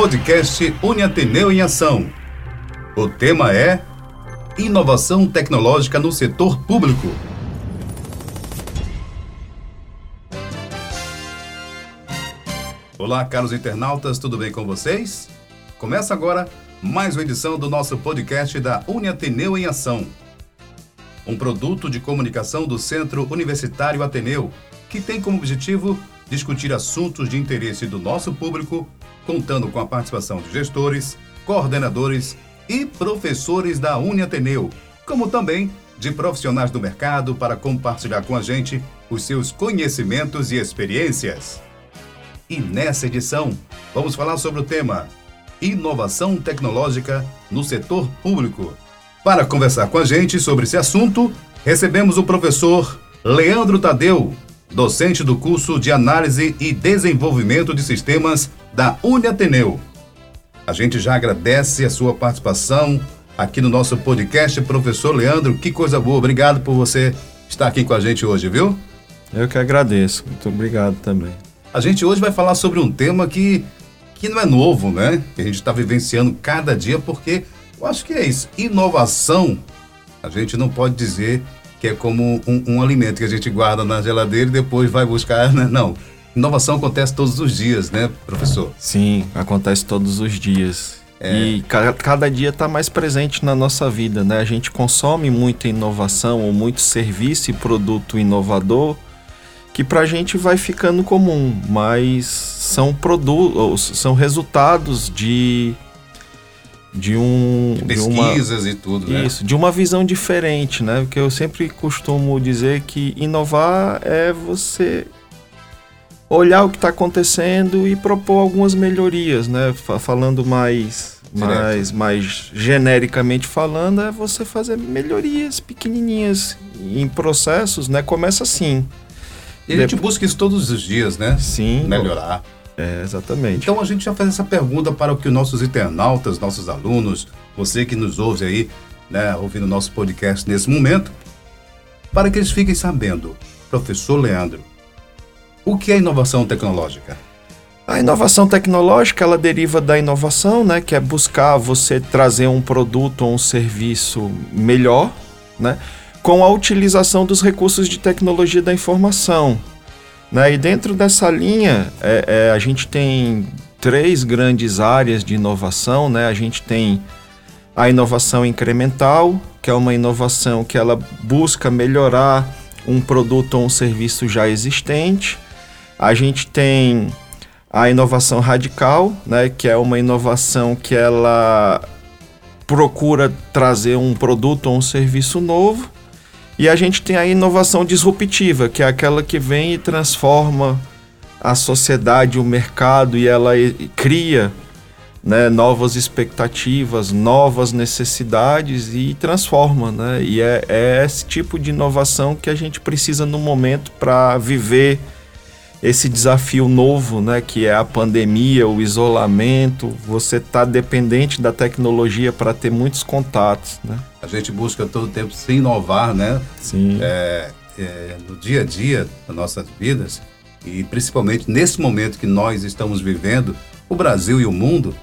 podcast Uniateneu em Ação. O tema é Inovação Tecnológica no Setor Público. Olá, caros internautas, tudo bem com vocês? Começa agora mais uma edição do nosso podcast da Uniateneu em Ação. Um produto de comunicação do Centro Universitário Ateneu, que tem como objetivo discutir assuntos de interesse do nosso público, contando com a participação de gestores, coordenadores e professores da Uniateneu, como também de profissionais do mercado para compartilhar com a gente os seus conhecimentos e experiências. E nessa edição, vamos falar sobre o tema Inovação Tecnológica no Setor Público. Para conversar com a gente sobre esse assunto, recebemos o professor Leandro Tadeu, docente do curso de Análise e Desenvolvimento de Sistemas da Uniateneu. A gente já agradece a sua participação aqui no nosso podcast, professor Leandro. Que coisa boa, obrigado por você estar aqui com a gente hoje, viu? Eu que agradeço, muito obrigado também. A gente hoje vai falar sobre um tema que, que não é novo, né? Que a gente está vivenciando cada dia, porque eu acho que é isso. Inovação, a gente não pode dizer que é como um, um, alimento que a gente guarda na geladeira e depois vai buscar, né? Não. Inovação acontece todos os dias, né, professor? Sim, acontece todos os dias. É. E cada, cada dia está mais presente na nossa vida, né? A gente consome muita inovação ou muito serviço e produto inovador que para a gente vai ficando comum, mas são produtos, são resultados de de um de pesquisas de uma, e tudo, né? Isso, de uma visão diferente, né? Porque eu sempre costumo dizer que inovar é você olhar o que está acontecendo e propor algumas melhorias, né? Falando mais mais mais genericamente falando, é você fazer melhorias pequenininhas em processos, né? Começa assim. E a gente busca isso todos os dias, né? Sim. Melhorar. É, exatamente. Então a gente já faz essa pergunta para o que nossos internautas, nossos alunos, você que nos ouve aí, né, ouvindo nosso podcast nesse momento, para que eles fiquem sabendo, professor Leandro, o que é inovação tecnológica? A inovação tecnológica, ela deriva da inovação, né, que é buscar você trazer um produto ou um serviço melhor, né, com a utilização dos recursos de tecnologia da informação, né? E dentro dessa linha, é, é, a gente tem três grandes áreas de inovação. Né? A gente tem a inovação incremental, que é uma inovação que ela busca melhorar um produto ou um serviço já existente. A gente tem a inovação radical, né, que é uma inovação que ela procura trazer um produto ou um serviço novo. E a gente tem a inovação disruptiva, que é aquela que vem e transforma a sociedade, o mercado, e ela cria né, novas expectativas, novas necessidades e transforma. Né? E é, é esse tipo de inovação que a gente precisa no momento para viver esse desafio novo, né, que é a pandemia, o isolamento, você está dependente da tecnologia para ter muitos contatos, né? A gente busca todo tempo se inovar, né? Sim. É, é, no dia a dia das nossas vidas e principalmente nesse momento que nós estamos vivendo, o Brasil e o mundo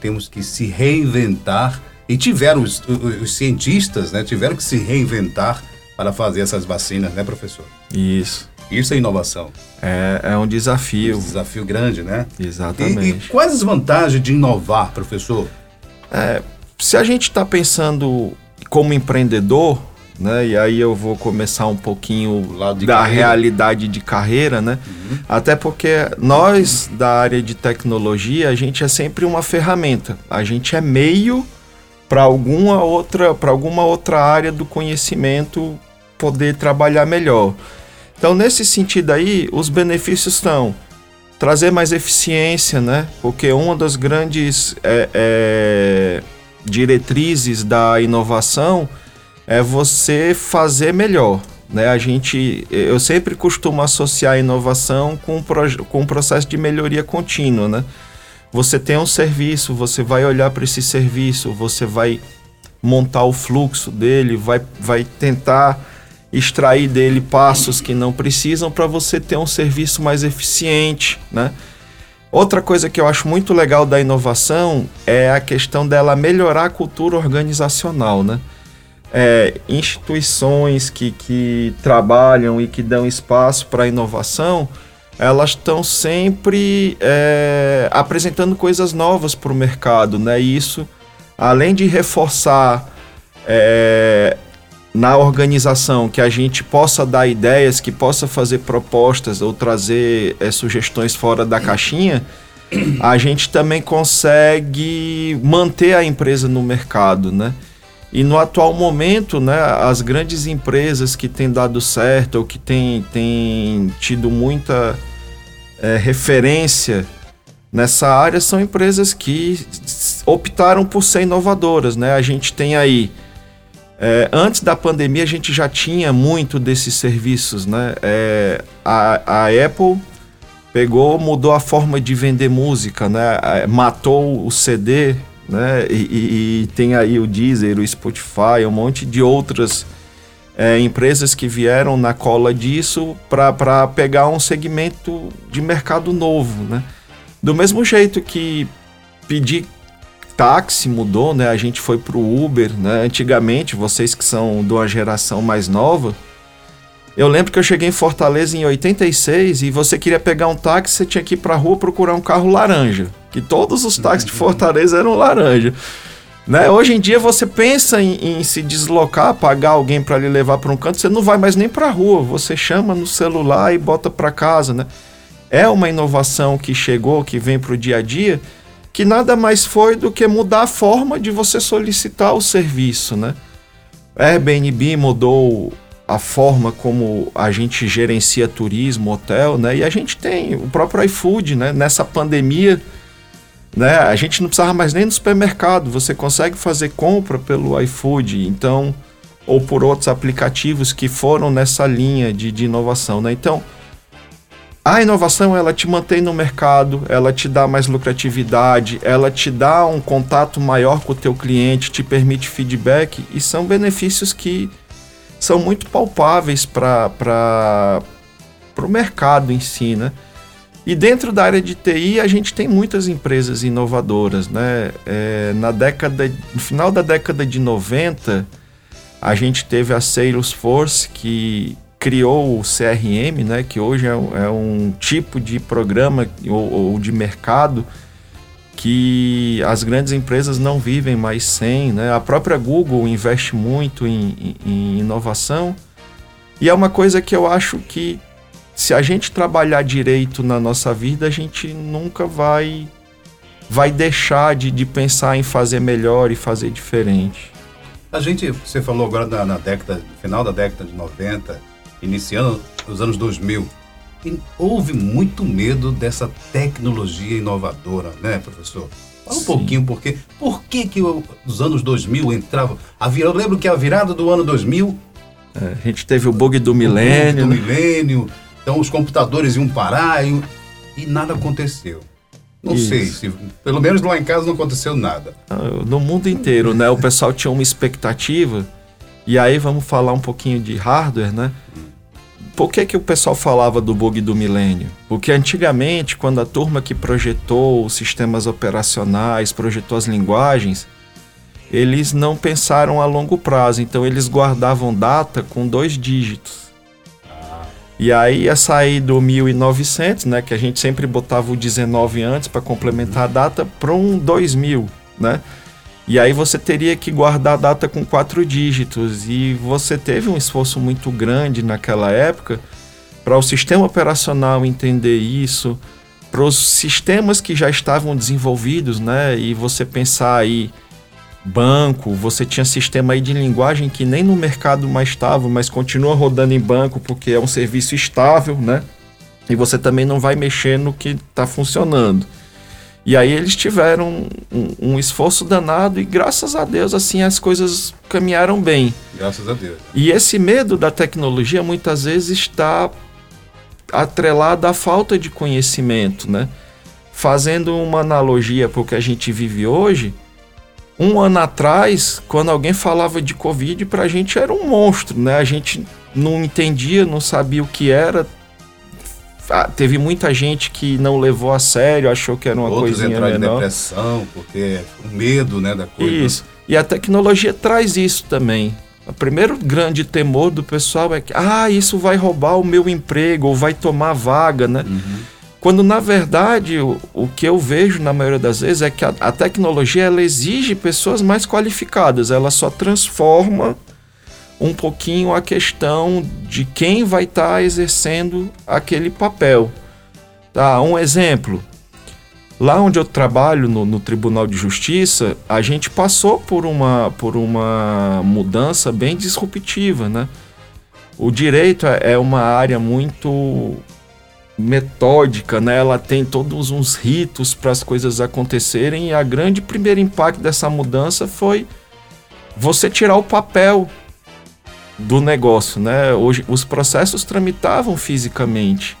temos que se reinventar e tiveram os, os, os cientistas, né, tiveram que se reinventar para fazer essas vacinas, né, professor? Isso. Isso é inovação. É, é um desafio. Um desafio grande, né? Exatamente. E, e quais as vantagens de inovar, professor? É, se a gente está pensando como empreendedor, né? E aí eu vou começar um pouquinho da carreira. realidade de carreira, né? Uhum. Até porque nós da área de tecnologia, a gente é sempre uma ferramenta. A gente é meio para alguma outra, para alguma outra área do conhecimento poder trabalhar melhor. Então, nesse sentido aí, os benefícios estão trazer mais eficiência, né? Porque uma das grandes é, é, diretrizes da inovação é você fazer melhor. Né? A gente, eu sempre costumo associar a inovação com, com um processo de melhoria contínua, né? Você tem um serviço, você vai olhar para esse serviço, você vai montar o fluxo dele, vai, vai tentar extrair dele passos que não precisam para você ter um serviço mais eficiente, né? Outra coisa que eu acho muito legal da inovação é a questão dela melhorar a cultura organizacional, né? É, instituições que, que trabalham e que dão espaço para a inovação, elas estão sempre é, apresentando coisas novas para o mercado, né? E isso, além de reforçar é, na organização que a gente possa dar ideias, que possa fazer propostas ou trazer é, sugestões fora da caixinha, a gente também consegue manter a empresa no mercado, né? E no atual momento, né, as grandes empresas que têm dado certo ou que têm, têm tido muita é, referência nessa área são empresas que optaram por ser inovadoras, né? A gente tem aí é, antes da pandemia a gente já tinha muito desses serviços, né? É, a, a, Apple pegou, mudou a forma de vender música, né? É, matou o CD, né? E, e, e tem aí o Deezer, o Spotify, um monte de outras é, empresas que vieram na cola disso para pegar um segmento de mercado novo, né? Do mesmo jeito que pedir táxi mudou, né? A gente foi pro Uber, né? Antigamente, vocês que são de uma geração mais nova, eu lembro que eu cheguei em Fortaleza em 86 e você queria pegar um táxi, você tinha que ir pra rua procurar um carro laranja. Que todos os táxis de Fortaleza eram laranja. Né? Hoje em dia você pensa em, em se deslocar, pagar alguém para lhe levar para um canto, você não vai mais nem para rua, você chama no celular e bota para casa, né? É uma inovação que chegou, que vem para o dia a dia, que nada mais foi do que mudar a forma de você solicitar o serviço, né? Airbnb mudou a forma como a gente gerencia turismo, hotel, né? E a gente tem o próprio iFood, né? Nessa pandemia, né? A gente não precisava mais nem no supermercado, você consegue fazer compra pelo iFood, então ou por outros aplicativos que foram nessa linha de, de inovação, né? Então, a inovação ela te mantém no mercado, ela te dá mais lucratividade, ela te dá um contato maior com o teu cliente, te permite feedback e são benefícios que são muito palpáveis para o mercado em si, né? E dentro da área de TI a gente tem muitas empresas inovadoras, né? É, na década, no final da década de 90 a gente teve a Salesforce que criou o CRM, né, que hoje é, é um tipo de programa ou, ou, de mercado que as grandes empresas não vivem mais sem. Né? A própria Google investe muito em, em, em inovação e é uma coisa que eu acho que se a gente trabalhar direito na nossa vida, a gente nunca vai vai deixar de, de pensar em fazer melhor e fazer diferente. A gente, você falou agora na, na década, final da década de 90, iniciando os anos 2000, houve muito medo dessa tecnologia inovadora, né, professor? Fala um Sim. pouquinho, porque por que que os anos 2000 entravam... Eu lembro que a virada do ano 2000... É, a gente teve o bug do milênio. do né? milênio, então os computadores iam parar e, e nada aconteceu. Não Isso. sei, se, pelo menos lá em casa não aconteceu nada. Ah, no mundo inteiro, né? O pessoal tinha uma expectativa. E aí vamos falar um pouquinho de hardware, né? Por que, que o pessoal falava do bug do milênio? Porque antigamente, quando a turma que projetou os sistemas operacionais, projetou as linguagens, eles não pensaram a longo prazo, então eles guardavam data com dois dígitos. E aí ia sair do 1900, né, que a gente sempre botava o 19 antes para complementar a data, para um 2000, né? E aí você teria que guardar a data com quatro dígitos. E você teve um esforço muito grande naquela época para o sistema operacional entender isso, para os sistemas que já estavam desenvolvidos, né? E você pensar aí banco, você tinha sistema aí de linguagem que nem no mercado mais estava, mas continua rodando em banco porque é um serviço estável, né? E você também não vai mexer no que está funcionando. E aí eles tiveram um, um, esforço danado e graças a Deus assim as coisas caminharam bem. Graças a Deus. E esse medo da tecnologia muitas vezes está atrelado à falta de conhecimento, né? Fazendo uma analogia para o que a gente vive hoje, um ano atrás, quando alguém falava de Covid, para a gente era um monstro, né? A gente não entendia, não sabia o que era, teve muita gente que não levou a sério, achou que era uma Outros coisinha entraram menor. em depressão, porque o medo né, da coisa. Isso. E a tecnologia traz isso também. O primeiro grande temor do pessoal é que, ah, isso vai roubar o meu emprego, ou vai tomar vaga, né? Uhum. Quando, na verdade, o, o que eu vejo na maioria das vezes é que a, a tecnologia ela exige pessoas mais qualificadas, ela só transforma um pouquinho a questão de quem vai estar exercendo aquele papel. Tá? Um exemplo. Lá onde eu trabalho, no, no, Tribunal de Justiça, a gente passou por uma, por uma mudança bem disruptiva. Né? O direito é, é uma área muito metódica, né? ela tem todos uns ritos para as coisas acontecerem, e a grande primeiro impacto dessa mudança foi você tirar o papel do negócio, né? Hoje os processos tramitavam fisicamente.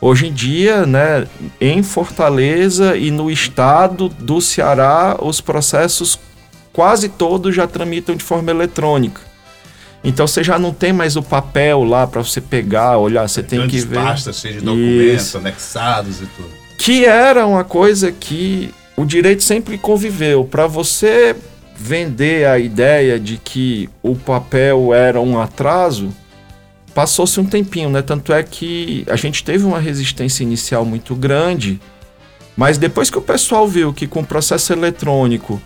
Hoje em dia, né, em Fortaleza e no estado do Ceará, os processos quase todos já tramitam de forma eletrônica. Então você já não tem mais o papel lá para você pegar, olhar, você tem que ver. pastas cheias de documentos Isso. anexados e tudo. Que era uma coisa que o direito sempre conviveu. Para você vender a ideia de que o papel era um atraso, passou-se um tempinho, né? Tanto é que a gente teve uma resistência inicial muito grande, mas depois que o pessoal viu que com o processo eletrônico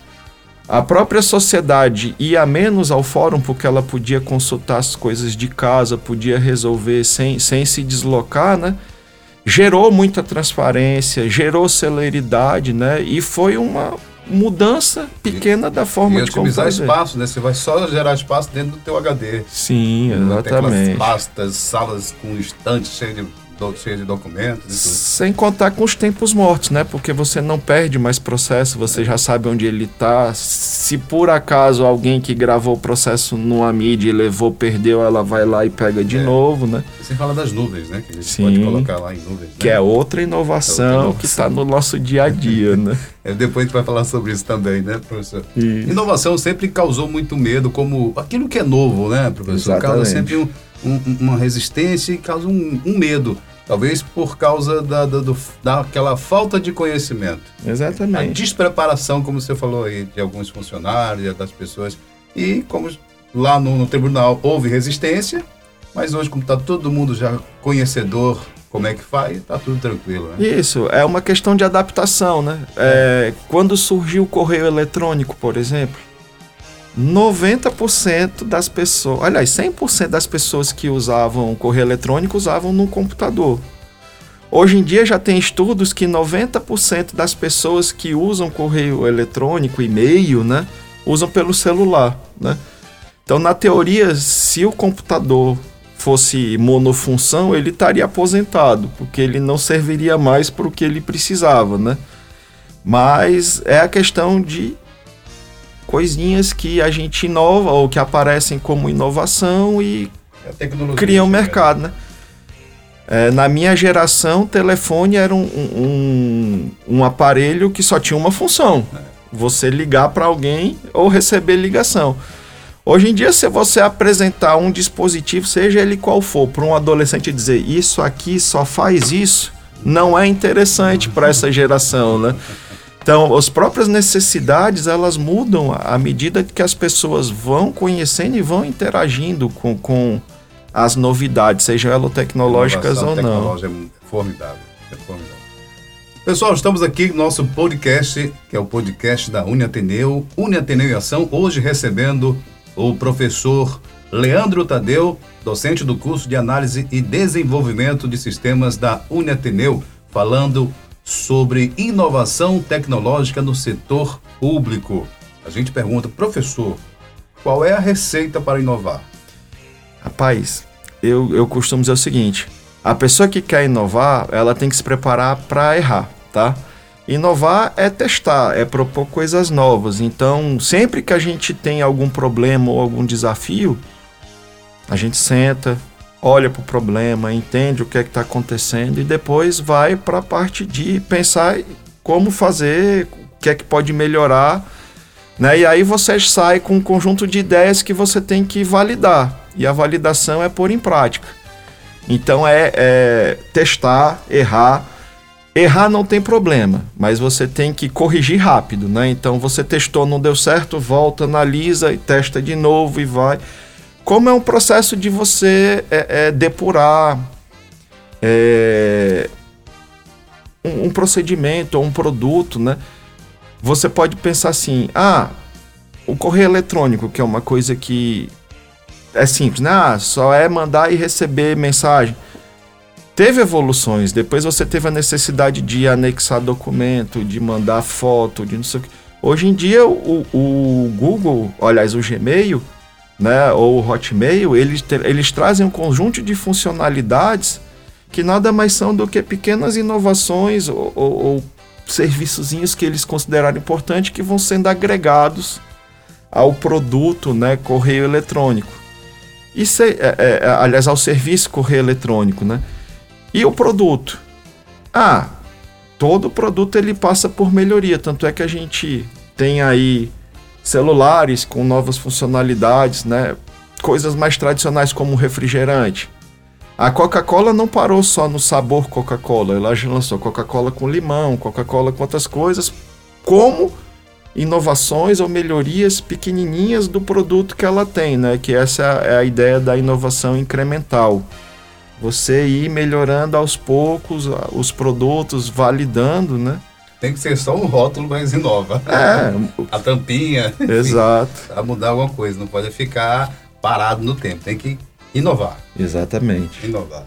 a própria sociedade ia menos ao fórum porque ela podia consultar as coisas de casa, podia resolver sem, sem se deslocar, né? Gerou muita transparência, gerou celeridade, né? E foi uma, mudança pequena da forma e de como fazer. espaço, né? Você vai só gerar espaço dentro do teu HD. Sim, exatamente. pastas, salas com estantes cheios de cheio de documentos. Sem contar com os tempos mortos, né? Porque você não perde mais processo, você já sabe onde ele está. Se por acaso alguém que gravou o processo numa mídia e levou, perdeu, ela vai lá e pega de é. novo, né? Você fala das nuvens, né? Que a gente Sim, pode colocar lá em nuvens. Né? Que é outra inovação, é outra inovação. que está no nosso dia a dia, né? é, depois a gente vai falar sobre isso também, né, professor? Isso. Inovação sempre causou muito medo, como aquilo que é novo, né, professor? Exatamente. Causa sempre um, um, uma resistência e causa um, um medo. Talvez por causa da, da, do, daquela falta de conhecimento. Exatamente. A despreparação, como você falou aí, de alguns funcionários, das pessoas. E como lá no, no tribunal houve resistência, mas hoje, como está todo mundo já conhecedor como é que faz, está tudo tranquilo. Né? Isso, é uma questão de adaptação, né? É, quando surgiu o correio eletrônico, por exemplo, 90% das pessoas, aliás, 100% das pessoas que usavam correio eletrônico usavam no computador. Hoje em dia já tem estudos que 90% das pessoas que usam correio eletrônico, e-mail, né, usam pelo celular, né? Então, na teoria, se o computador fosse monofunção, ele estaria aposentado, porque ele não serviria mais para o que ele precisava, né? Mas é a questão de coisinhas que a gente inova ou que aparecem como inovação e criam mercado, né? É, na minha geração, telefone era um, um, um, aparelho que só tinha uma função: você ligar para alguém ou receber ligação. Hoje em dia, se você apresentar um dispositivo, seja ele qual for, para um adolescente dizer isso aqui só faz isso, não é interessante para essa geração, né? Então, as próprias necessidades, elas mudam à medida que as pessoas vão conhecendo e vão interagindo com, com as novidades, sejam elas tecnológicas ou não. É formidável, é formidável. Pessoal, estamos aqui no nosso podcast, que é o podcast da Uniateneu, Uniateneu em Ação, hoje recebendo o professor Leandro Tadeu, docente do curso de Análise e Desenvolvimento de Sistemas da Uniateneu, falando sobre inovação tecnológica no setor público. A gente pergunta, professor, qual é a receita para inovar? Rapaz, eu, eu costumo dizer o seguinte: a pessoa que quer inovar, ela tem que se preparar para errar, tá? Inovar é testar, é propor coisas novas. Então, sempre que a gente tem algum problema ou algum desafio, a gente senta, olha para o problema, entende o que é está acontecendo e depois vai para a parte de pensar como fazer, o que é que pode melhorar, né? E aí você sai com um conjunto de ideias que você tem que validar e a validação é pôr em prática. Então é, é testar, errar. Errar não tem problema, mas você tem que corrigir rápido, né? Então você testou, não deu certo, volta, analisa e testa de novo e vai. Como é um processo de você é, é, depurar é, um, um procedimento ou um produto, né? Você pode pensar assim, ah, o correio eletrônico, que é uma coisa que é simples, né? Ah, só é mandar e receber mensagem. Teve evoluções, depois você teve a necessidade de anexar documento, de mandar foto, de não sei o que. Hoje em dia, o, o Google, aliás, o Gmail, né, ou o Hotmail, eles, eles trazem um conjunto de funcionalidades que nada mais são do que pequenas inovações ou, ou, ou serviçozinhos que eles consideraram importantes que vão sendo agregados ao produto, né, correio eletrônico. Se, é, é, é, aliás, ao serviço correio eletrônico, né? E o produto? Ah, todo produto ele passa por melhoria, tanto é que a gente tem aí celulares com novas funcionalidades, né? Coisas mais tradicionais como refrigerante. A Coca-Cola não parou só no sabor Coca-Cola, ela já lançou Coca-Cola com limão, Coca-Cola com outras coisas, como inovações ou melhorias pequenininhas do produto que ela tem, né? Que essa é a ideia da inovação incremental. Você ir melhorando aos poucos os produtos, validando, né? Tem que ser só um rótulo, mas inova. É. a tampinha. Exato. a mudar alguma coisa, não pode ficar parado no tempo, tem que inovar. Exatamente. Inovar.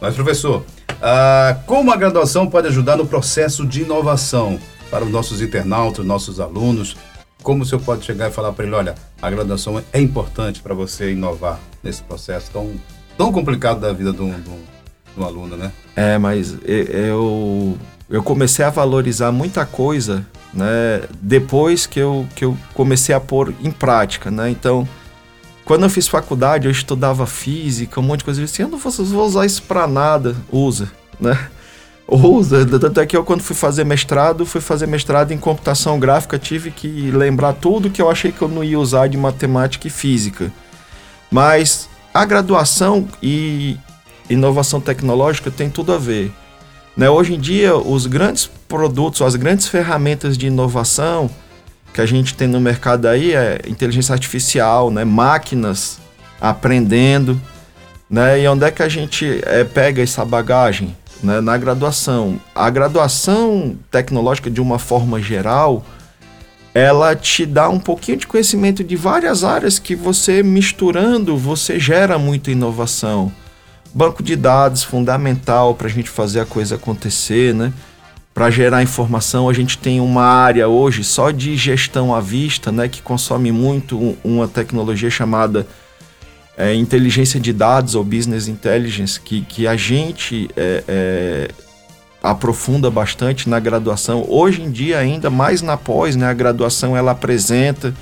Mas, professor, uh, como a graduação pode ajudar no processo de inovação para os nossos internautas, nossos alunos? Como o senhor pode chegar e falar para ele, olha, a graduação é importante para você inovar nesse processo tão, tão complicado da vida do, do, do aluno, né? É, mas eu, eu comecei a valorizar muita coisa, né, depois que eu, que eu comecei a pôr em prática, né? Então, quando eu fiz faculdade, eu estudava física, um monte de coisa. Eu disse, eu não vou, vou usar isso para nada. Usa, né? Usa. Tanto é que eu, quando fui fazer mestrado, fui fazer mestrado em computação gráfica, tive que lembrar tudo que eu achei que eu não ia usar de matemática e física. Mas a graduação e inovação tecnológica tem tudo a ver. Né? Hoje em dia, os grandes produtos, as grandes ferramentas de inovação que a gente tem no mercado aí é inteligência artificial, né? Máquinas aprendendo, né? E onde é que a gente é, pega essa bagagem? Né? Na graduação. A graduação tecnológica, de uma forma geral, ela te dá um pouquinho de conhecimento de várias áreas que você misturando, você gera muita inovação. Banco de dados fundamental para a gente fazer a coisa acontecer, né? para gerar informação. A gente tem uma área hoje só de gestão à vista, né, que consome muito uma tecnologia chamada é, inteligência de dados ou business intelligence, que, que a gente é, é, aprofunda bastante na graduação. Hoje em dia, ainda mais na pós, né, a graduação ela apresenta,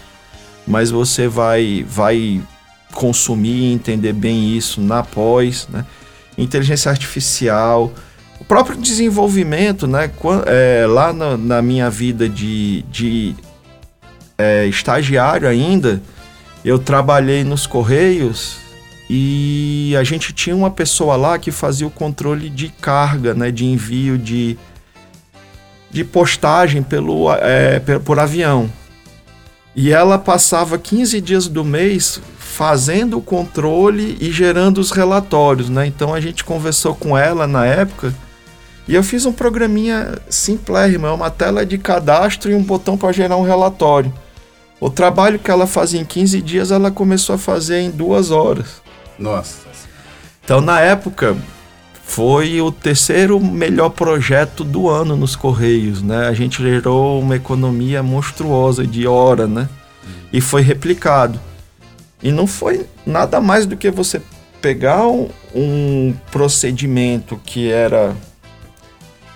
mas você vai, vai consumir entender bem isso na pós. Né? Inteligência artificial o próprio desenvolvimento, né? É, lá na, na, minha vida de, de é, estagiário ainda, eu trabalhei nos Correios e a gente tinha uma pessoa lá que fazia o controle de carga, né? De envio de, de postagem pelo, é, por avião. E ela passava 15 dias do mês fazendo o controle e gerando os relatórios, né? Então a gente conversou com ela na época e eu fiz um programinha simplérrimo, é uma tela de cadastro e um botão para gerar um relatório. O trabalho que ela fazia em 15 dias, ela começou a fazer em duas horas. Nossa. Então, na época, foi o terceiro melhor projeto do ano nos Correios, né? A gente gerou uma economia monstruosa de hora, né? E foi replicado. E não foi nada mais do que você pegar um, um procedimento que era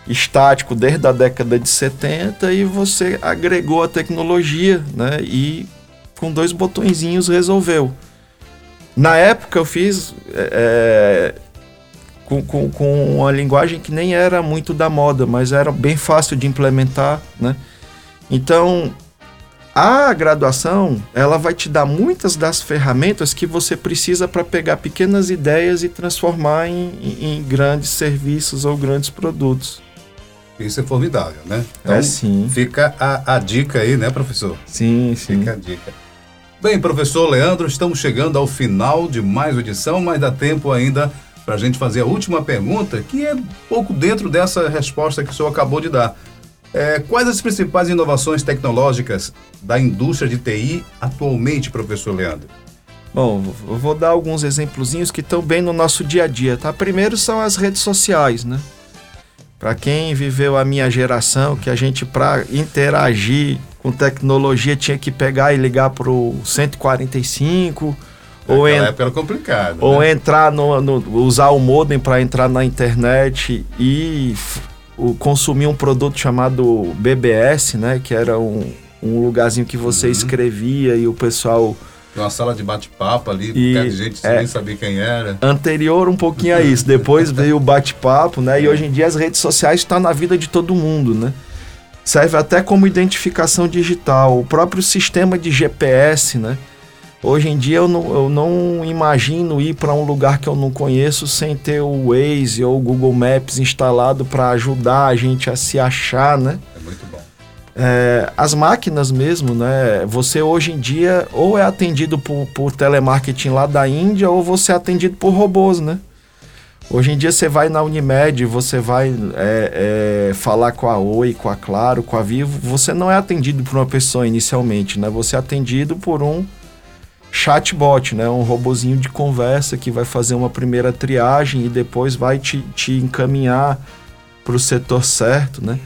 estático desde a década de 70 e você agregou a tecnologia, né? E com dois botõezinhos resolveu. Na época eu fiz é, é, com, com, com uma linguagem que nem era muito da moda, mas era bem fácil de implementar, né? Então a graduação, ela vai te dar muitas das ferramentas que você precisa para pegar pequenas ideias e transformar em, em, grandes serviços ou grandes produtos. Isso é formidável, né? Então, é sim. Fica a, a dica aí, né, professor? Sim, sim. Fica a dica. Bem, professor Leandro, estamos chegando ao final de mais uma edição, mas dá tempo ainda para a gente fazer a última pergunta, que é pouco dentro dessa resposta que o senhor acabou de dar. É, quais as principais inovações tecnológicas da indústria de TI atualmente, professor Leandro? Bom, eu vou dar alguns exemplozinhos que estão bem no nosso dia a dia, tá? Primeiro são as redes sociais, né? Para quem viveu a minha geração, que a gente para interagir com tecnologia tinha que pegar e ligar para o 145 ou en... Ou né? entrar no, no, usar o modem para entrar na internet e o, consumir um produto chamado BBS, né? Que era um, um lugarzinho que você uhum. escrevia e o pessoal. Uma sala de bate-papo ali, e, a gente é, nem sabia quem era. Anterior um pouquinho a isso. Depois veio o bate-papo, né? E hoje em dia as redes sociais estão tá na vida de todo mundo, né? Serve até como identificação digital. O próprio sistema de GPS, né? Hoje em dia eu não, eu não imagino ir para um lugar que eu não conheço sem ter o Waze ou o Google Maps instalado para ajudar a gente a se achar, né? É muito bom. É, as máquinas mesmo, né? Você hoje em dia ou é atendido por, por telemarketing lá da Índia ou você é atendido por robôs, né? Hoje em dia você vai na Unimed, você vai é, é, falar com a Oi, com a Claro, com a Vivo, você não é atendido por uma pessoa inicialmente, né? Você é atendido por um chatbot, né? Um robozinho de conversa que vai fazer uma primeira triagem e depois vai te, te encaminhar para o setor certo, né?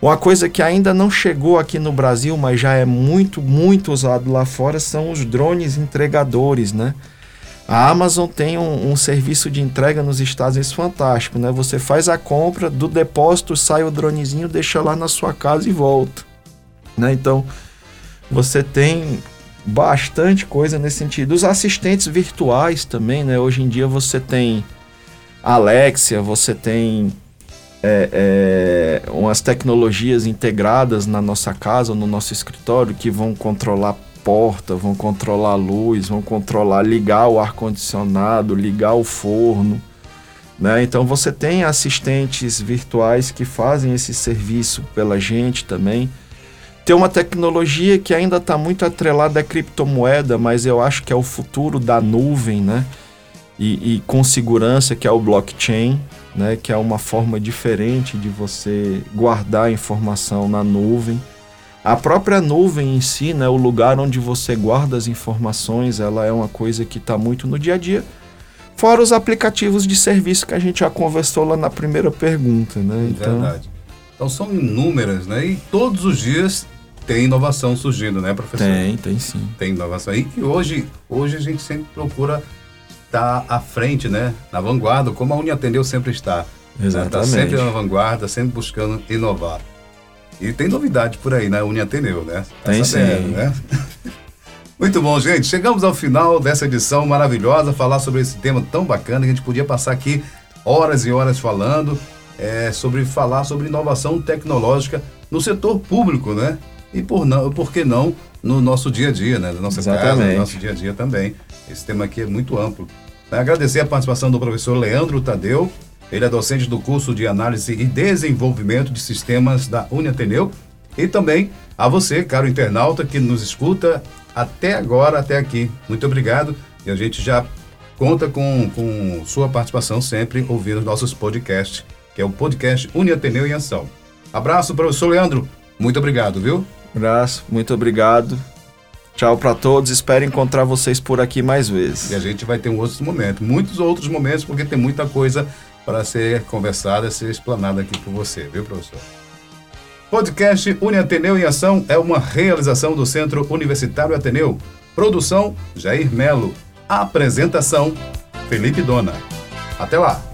Uma coisa que ainda não chegou aqui no Brasil, mas já é muito, muito usado lá fora, são os drones entregadores, né? A Amazon tem um, um, serviço de entrega nos Estados Unidos fantástico, né? Você faz a compra, do depósito sai o dronezinho, deixa lá na sua casa e volta, né? Então, você tem bastante coisa nesse sentido. Os assistentes virtuais também, né? Hoje em dia você tem Alexia, você tem é, é, umas tecnologias integradas na nossa casa, no nosso escritório, que vão controlar porta, vão controlar luz, vão controlar ligar o ar condicionado, ligar o forno. Né? Então você tem assistentes virtuais que fazem esse serviço pela gente também. Tem uma tecnologia que ainda está muito atrelada à criptomoeda, mas eu acho que é o futuro da nuvem, né? E, e, com segurança, que é o blockchain, né? Que é uma forma diferente de você guardar informação na nuvem. A própria nuvem em si, né? O lugar onde você guarda as informações, ela é uma coisa que está muito no dia a dia. Fora os aplicativos de serviço que a gente já conversou lá na primeira pergunta, né? Então, Verdade. Então são inúmeras, né? E todos os dias tem inovação surgindo, né, professor? Tem, tem sim. Tem inovação. E hoje, hoje a gente sempre procura estar à frente, né? Na vanguarda, como a Uniatendeu sempre está. Exatamente. Está sempre na vanguarda, sempre buscando inovar. E tem novidade por aí na né? Uniatendeu, né? Tá tem sabendo, sim. Né? Muito bom, gente. Chegamos ao final dessa edição maravilhosa, falar sobre esse tema tão bacana que a gente podia passar aqui horas e horas falando é, sobre falar sobre inovação tecnológica no setor público, né? e por, não, por que não no nosso dia a dia, né? Na nossa Exatamente. casa, no nosso dia a dia também. Esse tema aqui é muito amplo. Agradecer a participação do professor Leandro Tadeu, ele é docente do curso de Análise e Desenvolvimento de Sistemas da Uniateneu. E também a você, caro internauta, que nos escuta até agora, até aqui. Muito obrigado. E a gente já conta com, com sua participação sempre ouvindo nossos podcasts, que é o podcast Uniateneu em Ação. Abraço, professor Leandro. Muito obrigado, viu? Abraço, muito obrigado. Tchau para todos, espero encontrar vocês por aqui mais vezes. E a gente vai ter um outro momento, muitos outros momentos, porque tem muita coisa para ser conversada, ser explanada aqui por você, viu, professor? Podcast Uni Ateneu em Ação é uma realização do Centro Universitário Ateneu. Produção Jair Melo. Apresentação Felipe Dona. Até lá!